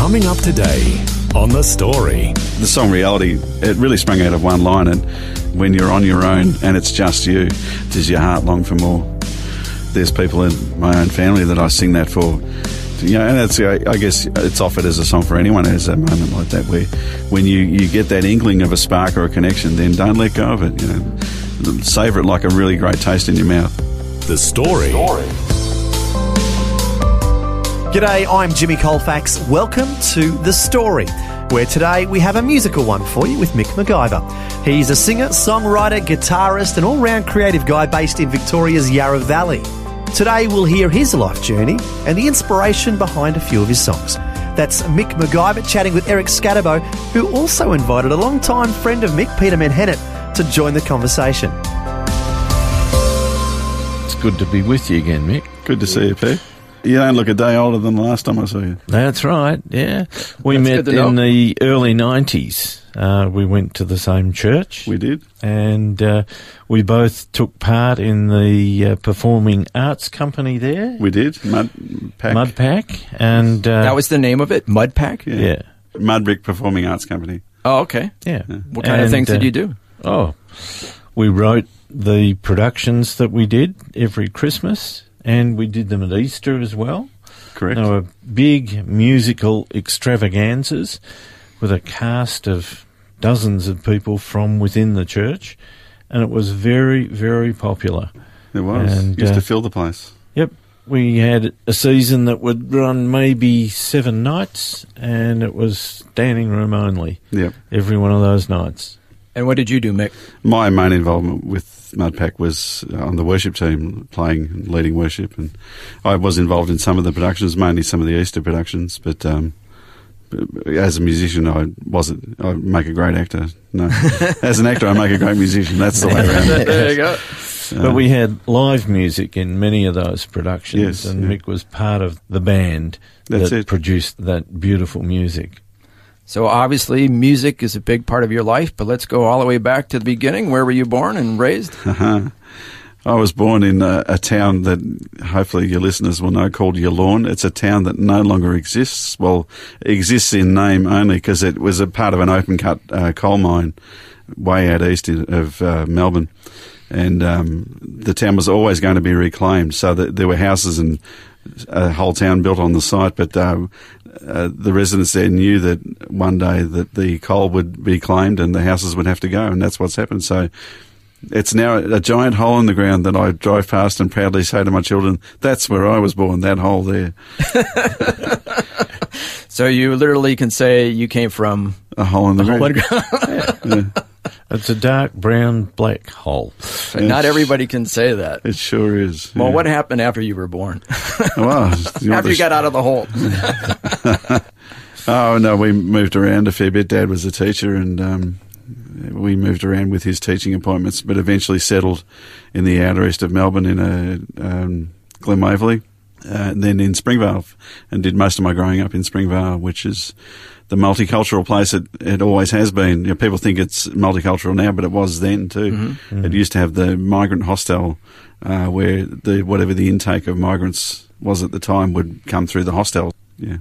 Coming up today on The Story. The song Reality, it really sprung out of one line, and when you're on your own and it's just you, does your heart long for more? There's people in my own family that I sing that for. You know, and it's, I guess it's offered as a song for anyone who has a moment like that where when you, you get that inkling of a spark or a connection, then don't let go of it. You know, savor it like a really great taste in your mouth. The Story. G'day, I'm Jimmy Colfax. Welcome to The Story, where today we have a musical one for you with Mick McIvor. He's a singer, songwriter, guitarist, and all round creative guy based in Victoria's Yarra Valley. Today we'll hear his life journey and the inspiration behind a few of his songs. That's Mick McIvor chatting with Eric Scattebo, who also invited a long-time friend of Mick, Peter Menhennett, to join the conversation. It's good to be with you again, Mick. Good to see you, Pete. You don't look a day older than the last time I saw you. That's right, yeah. We That's met good know. in the early 90s. Uh, we went to the same church. We did. And uh, we both took part in the uh, performing arts company there, We did. Mud Pack. Mudpack. And uh, That was the name of it, Mud Pack. Yeah. yeah, Mudbrick Performing Arts Company. Oh, okay. yeah. What kind of things did uh, you do? Oh, we wrote the productions that we did every Christmas, and we did them at Easter as well. Correct. They were big musical extravaganzas with a cast of dozens of people from within the church, and it was very, very popular. It was. And, Used uh, to fill the place. Yep. We had a season that would run maybe seven nights, and it was standing room only Yep. every one of those nights. And what did you do, Mick? My main involvement with Mudpack was uh, on the worship team, playing and leading worship, and I was involved in some of the productions, mainly some of the Easter productions. But um, as a musician, I wasn't. I make a great actor. No, as an actor, I make a great musician. That's the way around. it. there you go. But we had live music in many of those productions, Yes, and yeah. Mick was part of the band That's that it. produced that beautiful music. So obviously, music is a big part of your life. But let's go all the way back to the beginning. Where were you born and raised? Uh-huh. I was born in a, a town that hopefully your listeners will know called Yallourn. It's a town that no longer exists. Well, exists in name only because it was a part of an open cut uh, coal mine way out east of uh, Melbourne. And um, the town was always going to be reclaimed, so that there were houses and a whole town built on the site. But uh, uh, the residents there knew that one day that the coal would be claimed and the houses would have to go, and that's what's happened. So it's now a giant hole in the ground that I drive past and proudly say to my children, "That's where I was born. That hole there, So you literally can say you came from. a hole in the ground." What, It's a dark brown black hole. not everybody can say that. It sure is. Well, yeah. what happened after you were born? Well, you after you got out of the hole? Oh no, we moved around a fair bit. Dad was a teacher, and um, we moved around with his teaching appointments, but eventually settled in the outer east of Melbourne in a um, Glen Waverley, uh, and then in Springvale, and did most of my growing up in Springvale, which is the multicultural place it, it always has been. You know, people think it's multicultural now, but it was then too. It used to have the migrant hostel, uh, where the whatever the intake of migrants was at the time would come through the hostel. Yeah.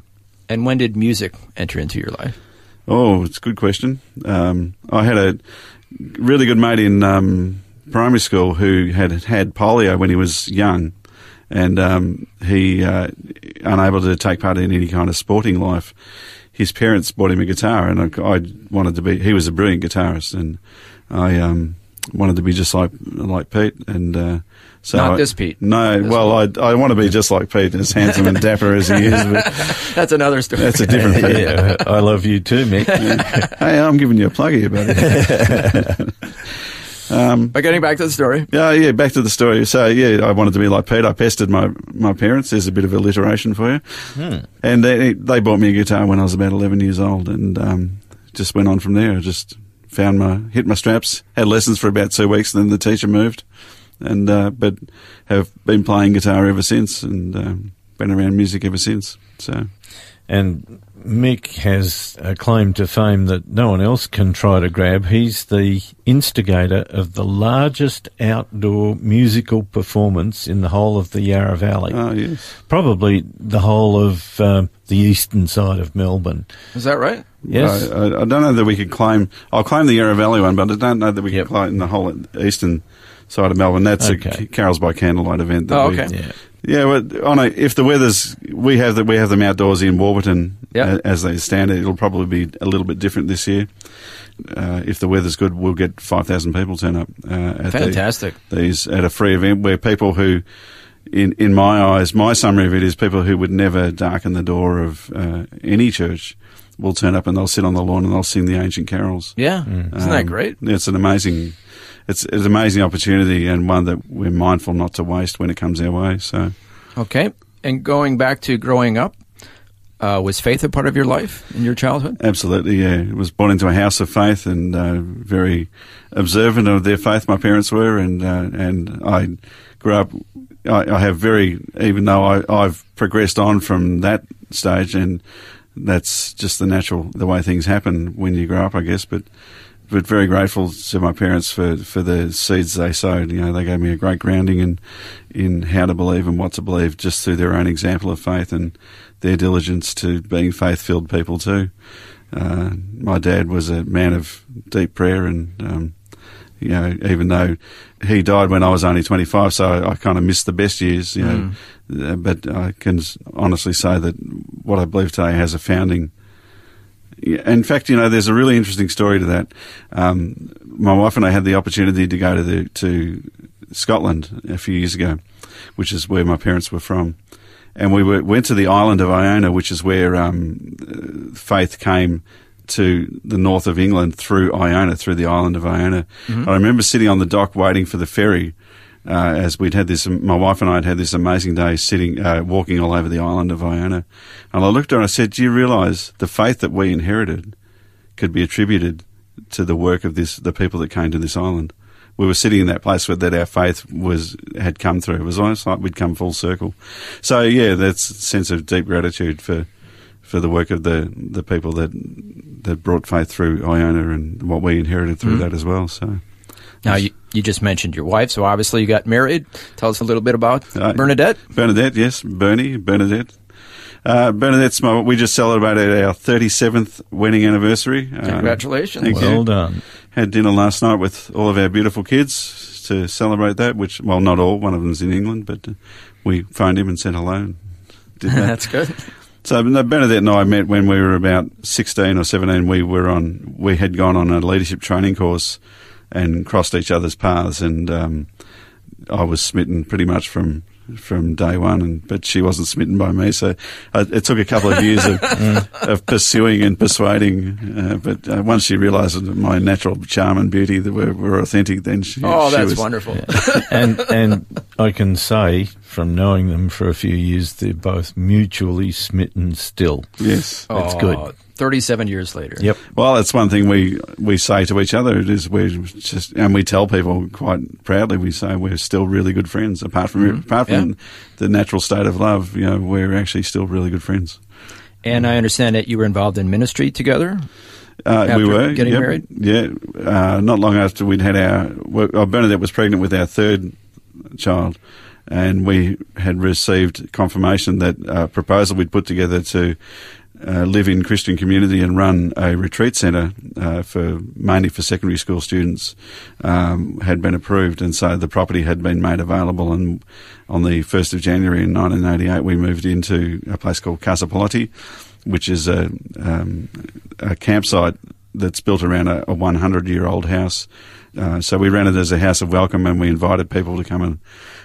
and when did music enter into your life? Oh, it's a good question. Um, I had a really good mate in um, primary school who had had polio when he was young, and um, he uh, unable to take part in any kind of sporting life. His parents bought him a guitar, and I, I wanted to be. He was a brilliant guitarist, and I um, wanted to be just like like Pete. And uh, so Not I- this Pete. No, This well, I I want to be just like Pete, as handsome and dapper as he is. But That's another story. that's a different Pete. yeah, I love you too, Mick. Hey, I'm giving you a plug here, buddy. Um, But getting back to the story. yeah, yeah. Back to the story. So yeah, I wanted to be like Pete. I pestered my my parents. There's a bit of alliteration for you. And they they bought me a guitar when I was about 11 years old, and um, just went on from there. I just found my hit my straps. Had lessons for about two weeks, and then the teacher moved, and uh, but have been playing guitar ever since, and um, been around music ever since. So And Mick has a claim to fame that no one else can try to grab. He's the instigator of the largest outdoor musical performance in the whole of the Yarra Valley. oh yes, Probably the whole of um, the eastern side of Melbourne. Is that right? Yes. I, I, I don't know that we could claim. I'll claim the Yarra Valley one, but I don't know that we Yep. can claim the whole eastern side of Melbourne. That's Okay. a Carols by Candlelight event. That Oh, we- okay. yeah. Yeah, well, on a, if the weather's, we have the, we have them outdoors in Warburton Yeah. a- as they stand. It'll probably be a little bit different this year. Uh, if the weather's good, we'll get five thousand people turn up. Uh, at the- Fantastic. these at a free event where people who, in in my eyes, my summary of it is people who would never darken the door of uh, any church will turn up and they'll sit on the lawn and they'll sing the ancient carols. Yeah. Isn't that Um, great? It's an amazing, it's, it's an amazing opportunity and one that we're mindful not to waste when it comes our way. So. Okay. And going back to growing up, uh, was faith a part of your life in your childhood? Absolutely, yeah. I was born into a house of faith and uh, very observant of their faith. My parents were, and uh, and I grew up. I, I have very, even though I, I've progressed on from that stage, and that's just the natural, the way things happen when you grow up, I guess. But but very grateful to my parents for, for the seeds they sowed. You know, they gave me a great grounding in in how to believe and what to believe, just through their own example of faith and their diligence to being faith filled people too. Uh, my dad was a man of deep prayer, and um, you know, even though he died when I was only 25, so I, I kind of missed the best years. You know, Uh, but I can honestly say that what I believe today has a founding. In fact, you know, there's a really interesting story to that. Um, my wife and I had the opportunity to go to the to Scotland a few years ago, which is where my parents were from, and we were, went to the island of Iona, which is where um, faith came to the north of England through Iona, through the island of Iona. I remember sitting on the dock waiting for the ferry. Uh, as we'd had this, my wife and I had had this amazing day sitting, uh, walking all over the island of Iona. And I looked at her and I said, Do you realise the faith that we inherited could be attributed to the work of this, the people that came to this island? We were sitting in that place where that our faith was had come through. It was almost like we'd come full circle. So yeah, that's a sense of deep gratitude for for the work of the the people that that brought faith through Iona and what we inherited through that as well. So Now, you, you just mentioned your wife, so obviously you got married. Tell us a little bit about Uh, Bernadette. Bernadette, yes, Bernie, Bernadette. Uh, Bernadette's my, we just celebrated our 37th wedding anniversary. Uh, Congratulations. thank Well you. done. Had dinner last night with all of our beautiful kids to celebrate that, which, well, not all, one of them's in England, but uh, we phoned him and said hello and did that. That's good. So no, Bernadette and I met when we were about 16 or 17. We were on, we had gone on a leadership training course and crossed each other's paths. And um, I was smitten pretty much from from day one, and but she wasn't smitten by me. So uh, it took a couple of years of, of pursuing and persuading. Uh, but uh, once she realised that my natural charm and beauty that were, were authentic, then she, Oh, she that's was, wonderful. and and I can say from knowing them for a few years, they're both mutually smitten still. Yes. That's Oh, good. 37 years later. Yep. Well, that's one thing we, we say to each other. It is we just and we tell people quite proudly. We say we're still really good friends. Apart from apart from Yeah. the natural state of love, you know, we're actually still really good friends. And I understand that you were involved in ministry together. Uh, we were getting yep, married? Yeah, uh, not long after we'd had our well, uh, Bernadette was pregnant with our third child, and we had received confirmation that a proposal we'd put together to uh, live in Christian community and run a retreat centre uh, for mainly for secondary school students um, had been approved, and so the property had been made available. And on the first of January in 1988, we moved into a place called Casa Politi, which is a, um, a campsite that's built around a, a 100 year old house. Uh, so we ran it as a house of welcome, and we invited people to come and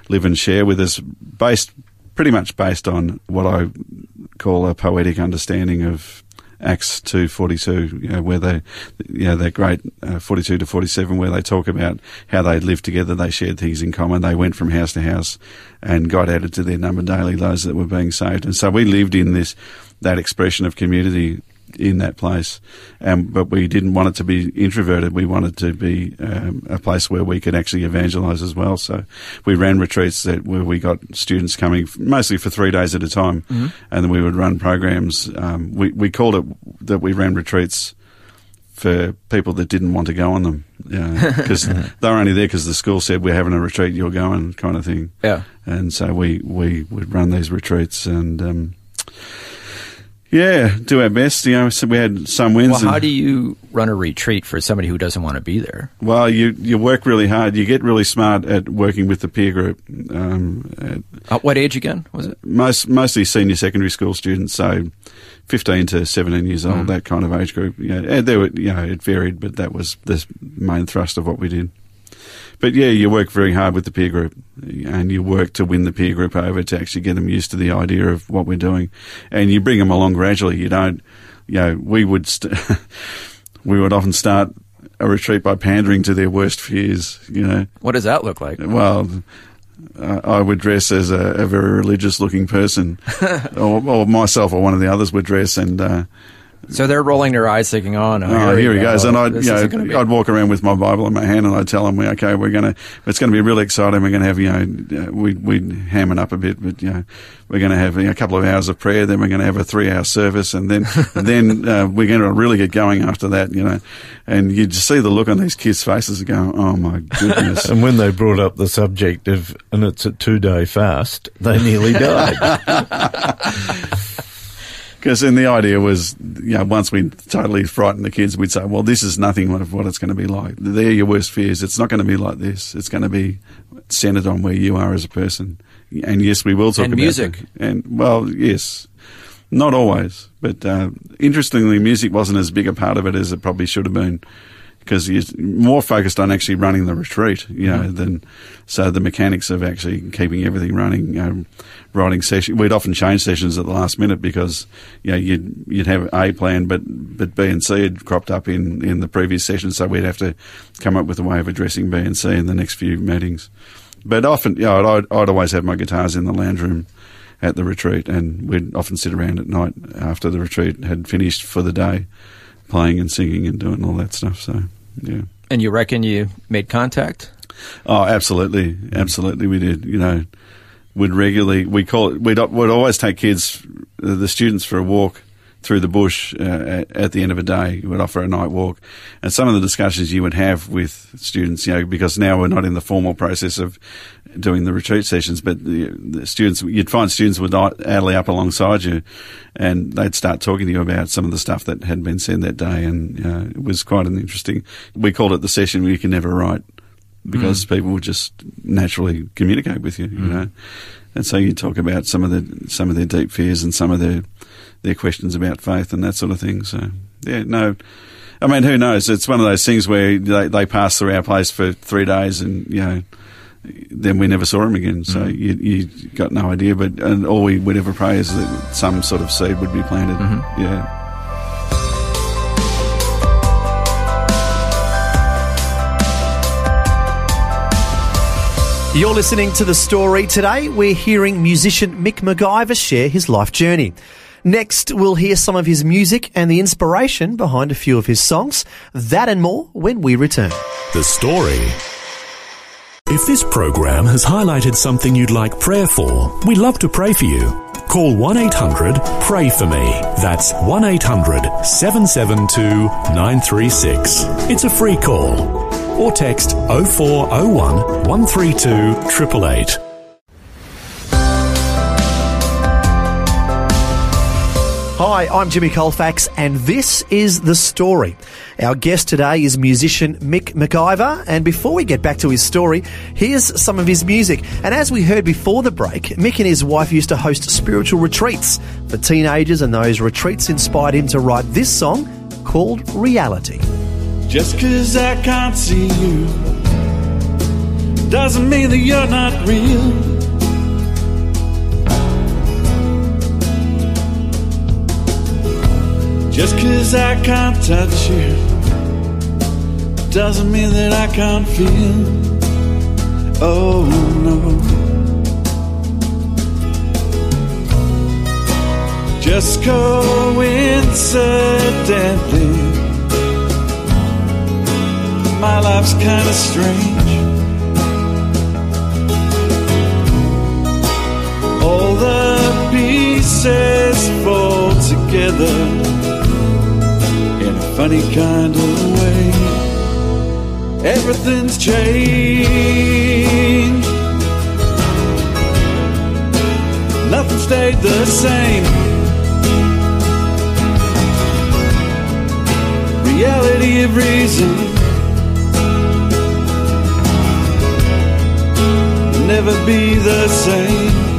live and share with us, based pretty much based on what I call a poetic understanding of Acts two forty two, you know, where they, you know, that great uh, forty two to forty seven, where they talk about how they lived together, they shared things in common, they went from house to house, and God added to their number daily those that were being saved, and so we lived in this that expression of community in that place. Um, but we didn't want it to be introverted. We wanted to be um, a place where we could actually evangelise as well. So we ran retreats that where we got students coming mostly for three days at a time, mm-hmm. and then we would run programs. Um, we we called it that we ran retreats for people that didn't want to go on them because they were only there because the school said we're having a retreat, you're going, kind of thing. Yeah, and so we we would run these retreats and. Um, yeah, do our best. You know, so we had some wins. Well, how do you run a retreat for somebody who doesn't want to be there? Well, you you work really hard. You get really smart at working with the peer group. Um, at, at what age again was it? Most mostly senior secondary school students, so fifteen to seventeen years old, mm. that kind of age group. Yeah, and there were you know it varied, but that was the main thrust of what we did but yeah, you work very hard with the peer group, and you work to win the peer group over to actually get them used to the idea of what we're doing, and you bring them along gradually. You don't, you know, we would st- we would often start a retreat by pandering to their worst fears. You know, what does that look like? Well. Uh, I would dress as a, a very religious-looking person, or, or, myself or one of the others would dress, and uh, so they're rolling their eyes, thinking, "Oh no, oh, here, he goes." And I'd, you know, I'd walk around with my Bible in my hand, and I'd tell them, "Okay, we're going to. It's going to be really exciting. We're going to have, you know, we we ham it up a bit, but you know, we're going to have you know, a couple of hours of prayer. Then we're going to have a three-hour service, and then then uh, we're going to really get going after that. You know, and you just see the look on these kids' faces, going, "Oh my goodness!" and when they brought up the subject of, and it's a two-day fast, they nearly died. Because then the idea was, you know, once we totally frightened the kids, we'd say, well, this is nothing of what it's going to be like. They're your worst fears. It's not going to be like this. It's going to be centered on where you are as a person. And yes, we will talk and about music. And well, yes, not always, but uh, interestingly, music wasn't as big a part of it as it probably should have been because he's more focused on actually running the retreat, you know, mm-hmm. than so the mechanics of actually keeping everything running. Know, writing session, we'd often change sessions at the last minute because you know you'd you'd have a plan, but but B and C had cropped up in in the previous session, so we'd have to come up with a way of addressing B and C in the next few meetings. But often, you know, I'd, I'd always have my guitars in the lounge room at the retreat, and we'd often sit around at night after the retreat had finished for the day playing and singing and doing all that stuff. So, yeah. And you reckon you made contact? Oh, absolutely, absolutely, we did. You know, we'd regularly we call it we'd, we'd always take kids, uh, the students, for a walk through the bush uh, at, at, the end of a day. We would offer a night walk, and some of the discussions you would have with students, you know, because now we're not in the formal process of doing the retreat sessions, but the, the students, you'd find students would idly up alongside you, and they'd start talking to you about some of the stuff that had been said that day, and uh, it was quite an interesting. We called it the session where you can never write because mm. people would just naturally communicate with you, you mm. know. And so you talk about some of the some of their deep fears and some of their their questions about faith and that sort of thing. So yeah, no, I mean, who knows? It's one of those things where they they pass through our place for three days, and you know, then we never saw them again. So mm. you you got no idea. But and all we would ever pray is that some sort of seed would be planted. Mm-hmm. Yeah. You're listening to the story. Today, we're hearing musician Mick McIvor share his life journey. Next, we'll hear some of his music and the inspiration behind a few of his songs. That and more when we return. The story. If this program has highlighted something you'd like prayer for, we'd love to pray for you. Call 1 800 Pray For Me. That's 1 800 772 936. It's a free call or text 0401 132 888. Hi, I'm Jimmy Colfax, and this is The Story. Our guest today is musician Mick McIvor, and before we get back to his story, here's some of his music. And as we heard before the break, Mick and his wife used to host spiritual retreats for teenagers, and those retreats inspired him to write this song called Reality. Just cause I can't see you doesn't mean that you're not real. Just cause I can't touch you doesn't mean that I can't feel. Oh no. Just coincidentally, my life's kinda strange. All the pieces fall together funny kind of way. Everything's changed. Nothing stayed the same. Reality of reason never be the same.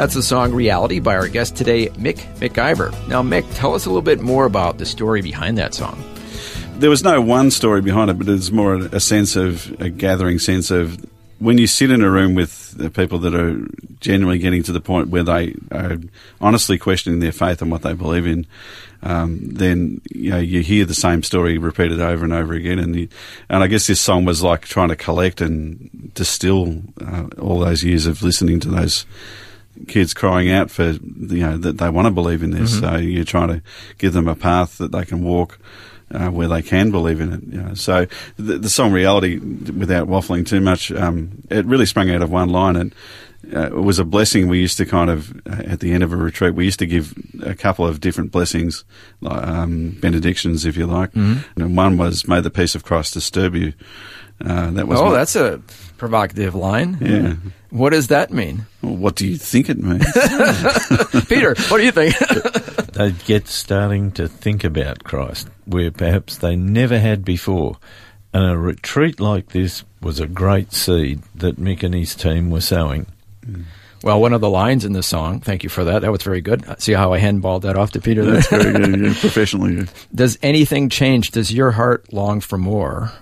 That's the song Reality by our guest today, Mick McIvor. Now, Mick, tell us a little bit more about the story behind that song. there was no one story behind it, but it's more a, sense of a gathering sense of when you sit in a room with people that are genuinely getting to the point where they are honestly questioning their faith and what they believe in, um, then you know you hear the same story repeated over and over again, and you, and I guess this song was like trying to collect and distill uh, all those years of listening to those kids crying out for you know that they want to believe in this. So you're trying to give them a path that they can walk. Uh, where they can believe in it, you know. so the, the song "Reality," without waffling too much, um, it really sprang out of one line, and uh, it was a blessing. We used to kind of uh, at the end of a retreat, we used to give a couple of different blessings, like, um, benedictions, if you like. And one was, "May the peace of Christ disturb you." Uh, that was Oh, my- that's a provocative line. yeah. What does that mean? Well, what do you think it means? Peter, what do you think? They get starting to think about Christ, where perhaps they never had before. And a retreat like this was a great seed that Mick and his team were sowing. well, one of the lines in the song, thank you for that. That was very good. See how I handballed that off to Peter? That's very good, yeah, professionally. Does anything change? Does your heart long for more?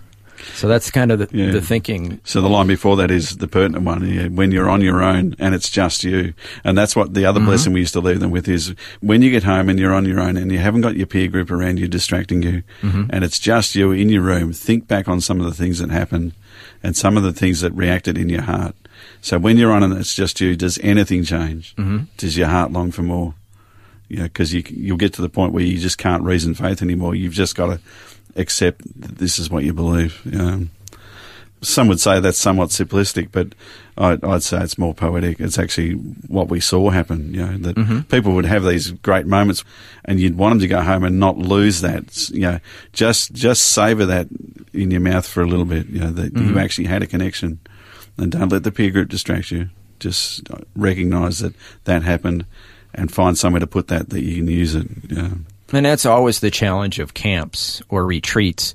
So that's kind of the, Yeah. the thinking. So the line before that is the pertinent one. When you're on your own and it's just you, and that's what the other blessing we used to leave them with is when you get home and you're on your own and you haven't got your peer group around you distracting you, and it's just you in your room. Think back on some of the things that happened and some of the things that reacted in your heart. So when you're on and it's just you, does anything change? Mm-hmm. Does your heart long for more? you know, because you, you'll get to the point where you just can't reason faith anymore. You've just got to accept that this is what you believe. Um, some would say that's somewhat simplistic, but I'd, I'd say it's more poetic. It's actually what we saw happen. You know, that people would have these great moments, and you'd want them to go home and not lose that. You know, just just savor that in your mouth for a little bit. You know, that you actually had a connection, and don't let the peer group distract you. Just recognise that that happened, and find somewhere to put that that you can use it. Yeah. And that's always the challenge of camps or retreats.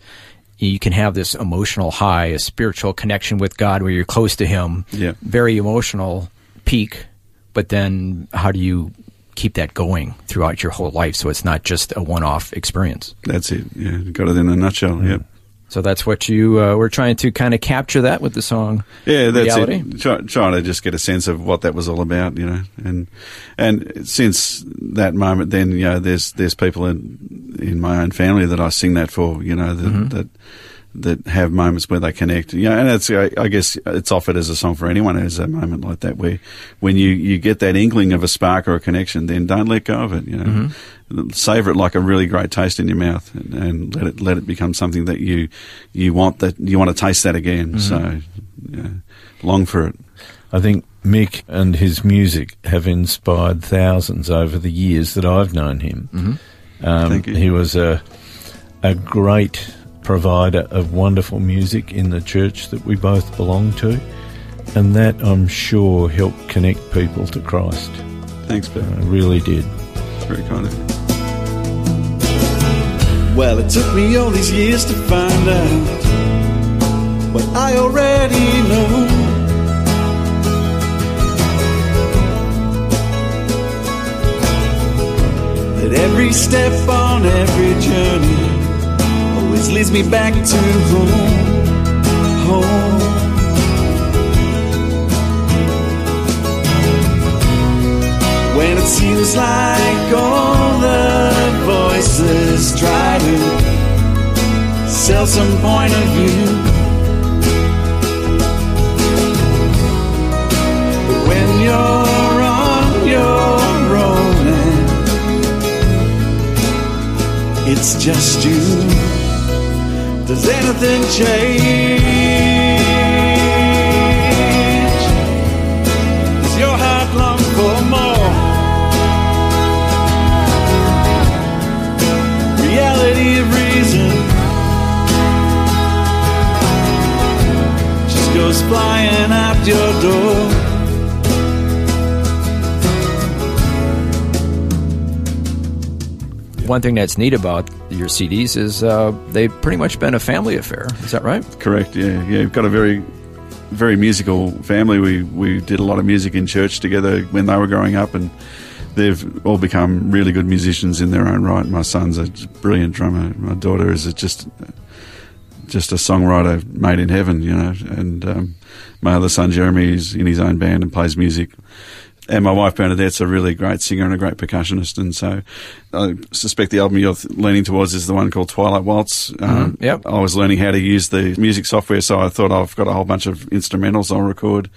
You can have this emotional high, a spiritual connection with God where you're close to Him, Yeah. very emotional peak. But then how do you keep that going throughout your whole life so it's not just a one off experience? That's it. Yeah, got it in a nutshell. Mm. Yep. So that's what you uh, were trying to kind of capture that with the song. Yeah, that's Reality? it. Try, trying to just get a sense of what that was all about, you know, and and since that moment, then you know, there's there's people in in my own family that I sing that for, you know, that Mm-hmm. that that have moments where they connect, you know, and it's I, guess it's offered as a song for anyone who has a moment like that where when you you get that inkling of a spark or a connection, then don't let go of it, you know, Mm-hmm. savor it like a really great taste in your mouth, and, and let it let it become something that you you want that you want to taste that again. Mm-hmm. So, yeah, long for it. I think Mick and his music have inspired thousands over the years that I've known him. Mm-hmm. Um, Thank you. He was a a great provider of wonderful music in the church that we both belong to, and that I'm sure helped connect people to Christ. Thanks, Ben. It really did. Very kind of you. Well, it took me all these years to find out what I already know. That every step on every journey always leads me back to home. Home. When it seems like all the voices try to sell some point of view. But when you're on your own and it's just you, does anything change? Does your heart long for more? Reality of reason just goes flying out your door. One thing that's neat about your CDs is uh, they've pretty much been a family affair. Is that right? Correct. Yeah, yeah. We've got a very, very musical family. We we did a lot of music in church together when they were growing up, and they've all become really good musicians in their own right. My son's a brilliant drummer. My daughter is just just a songwriter made in heaven, you know. And um, my other son Jeremy is in his own band and plays music. And my wife Bernadette's a really great singer and a great percussionist, and so I suspect the album you're leaning towards is the one called Twilight Waltz. Um, yep. I was learning how to use the music software, so I thought I've got a whole bunch of instrumentals I'll record,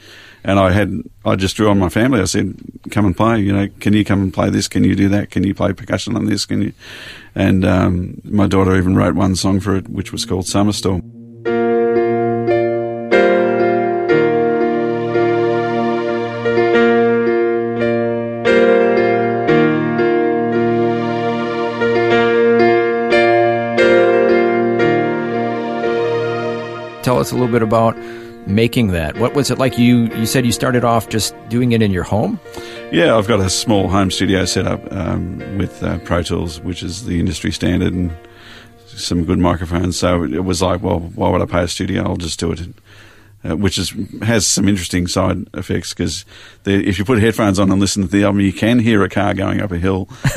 and I had I just drew on my family. I said, "Come and play. You know, can you come and play this? Can you do that? Can you play percussion on this? Can you?" And um, my daughter even wrote one song for it, which was called Summer Storm. Us a little bit about making that. What was it like? You you said you started off just doing it in your home. Yeah, I've got a small home studio set up um, with uh, Pro Tools, which is the industry standard, and some good microphones. So it was like, well, why would I pay a studio? I'll just do it. Uh, which is has some interesting side effects because if you put headphones on and listen to the album, you can hear a car going up a hill. Is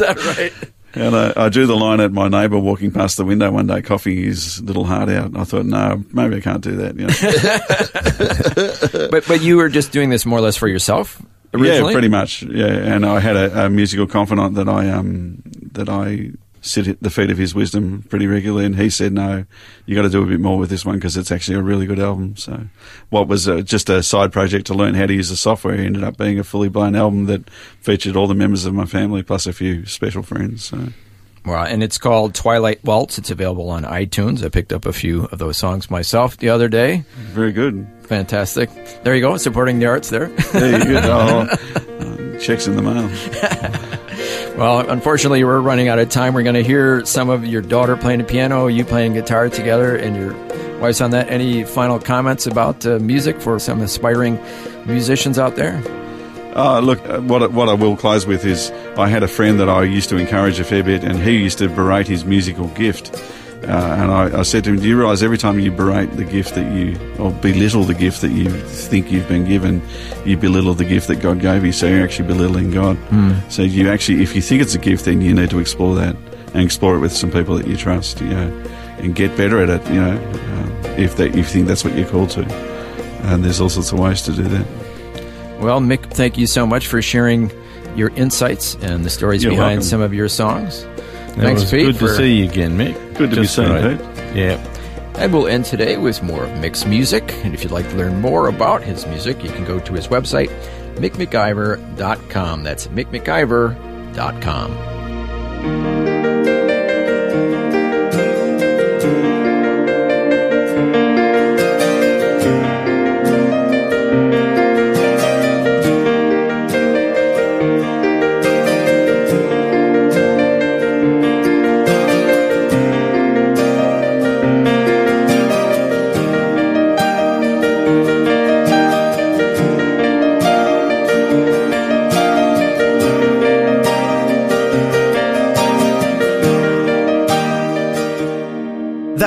that right? And I, I drew the line at my neighbour walking past the window one day, coughing his little heart out. And I thought, no, maybe I can't do that. You know? but but you were just doing this more or less for yourself originally. Yeah, pretty much. Yeah, and I had a, a musical confidant that I um that I sit at the feet of his wisdom pretty regularly, and he said, "No, you got to do a bit more with this one because it's actually a really good album." So, what was uh just a side project to learn how to use the software ended up being a fully blown album that featured all the members of my family plus a few special friends. So. Well, and it's called Twilight Waltz. It's available on iTunes. I picked up a few of those songs myself the other day. Very good. Fantastic. There you go, supporting the arts there. There you go. Oh, checks in the mail. Well, unfortunately, we're running out of time. We're going to hear some of your daughter playing the piano, you playing guitar together, and your wife's on that. Any final comments about uh, music for some aspiring musicians out there? Uh, look, uh, what, what I will close with is I had a friend that I used to encourage a fair bit, and he used to berate his musical gift. Uh, and I, I, said to him, Do you realise every time you berate the gift that you, or belittle the gift that you think you've been given, you belittle the gift that God gave you, so you're actually belittling God. Mm. So you actually, if you think it's a gift, then you need to explore that and explore it with some people that you trust, you know, and get better at it, you know, uh, if, that, if you think that's what you're called to. And there's all sorts of ways to do that. Well, Mick, thank you so much for sharing your insights and the stories You're behind welcome. some of your songs. Thanks, was Pete. good to see you again, Mick. Good to Just be seen, great. Pete. Yeah. And we'll end today with more of Mick's music. And if you'd like to learn more about his music, you can go to his website, mickmciver.com. That's mickmciver.com.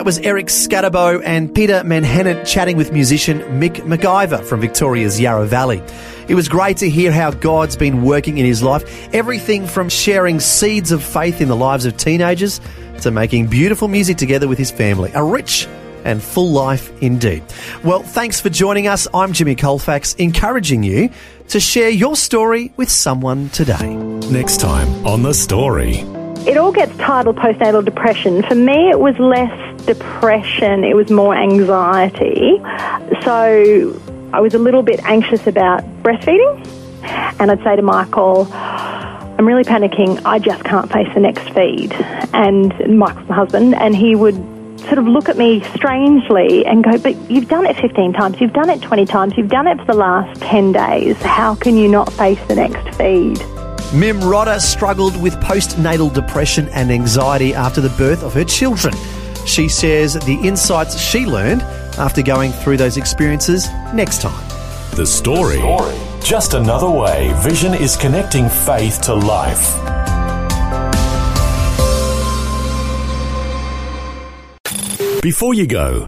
was Eric Scattebo and Peter Menhennett chatting with musician Mick McIvor from Victoria's Yarra Valley. It was great to hear how God's been working in his life. Everything from sharing seeds of faith in the lives of teenagers to making beautiful music together with his family. A rich and full life indeed. Well, thanks for joining us. I'm Jimmy Colfax, encouraging you to share your story with someone today. Next time on The Story. It all gets titled postnatal depression. For me, it was less depression, it was more anxiety. So I was a little bit anxious about breastfeeding, and I'd say to Michael, I'm really panicking. I just can't face the next feed. And Michael's my husband, and he would sort of look at me strangely and go, But you've done it 15 times, you've done it 20 times, you've done it for the last 10 days. How can you not face the next feed? Mim Rodda struggled with postnatal depression and anxiety after the birth of her children. She shares the insights she learned after going through those experiences next time. The Story. Just another way Vision is connecting faith to life. Before you go,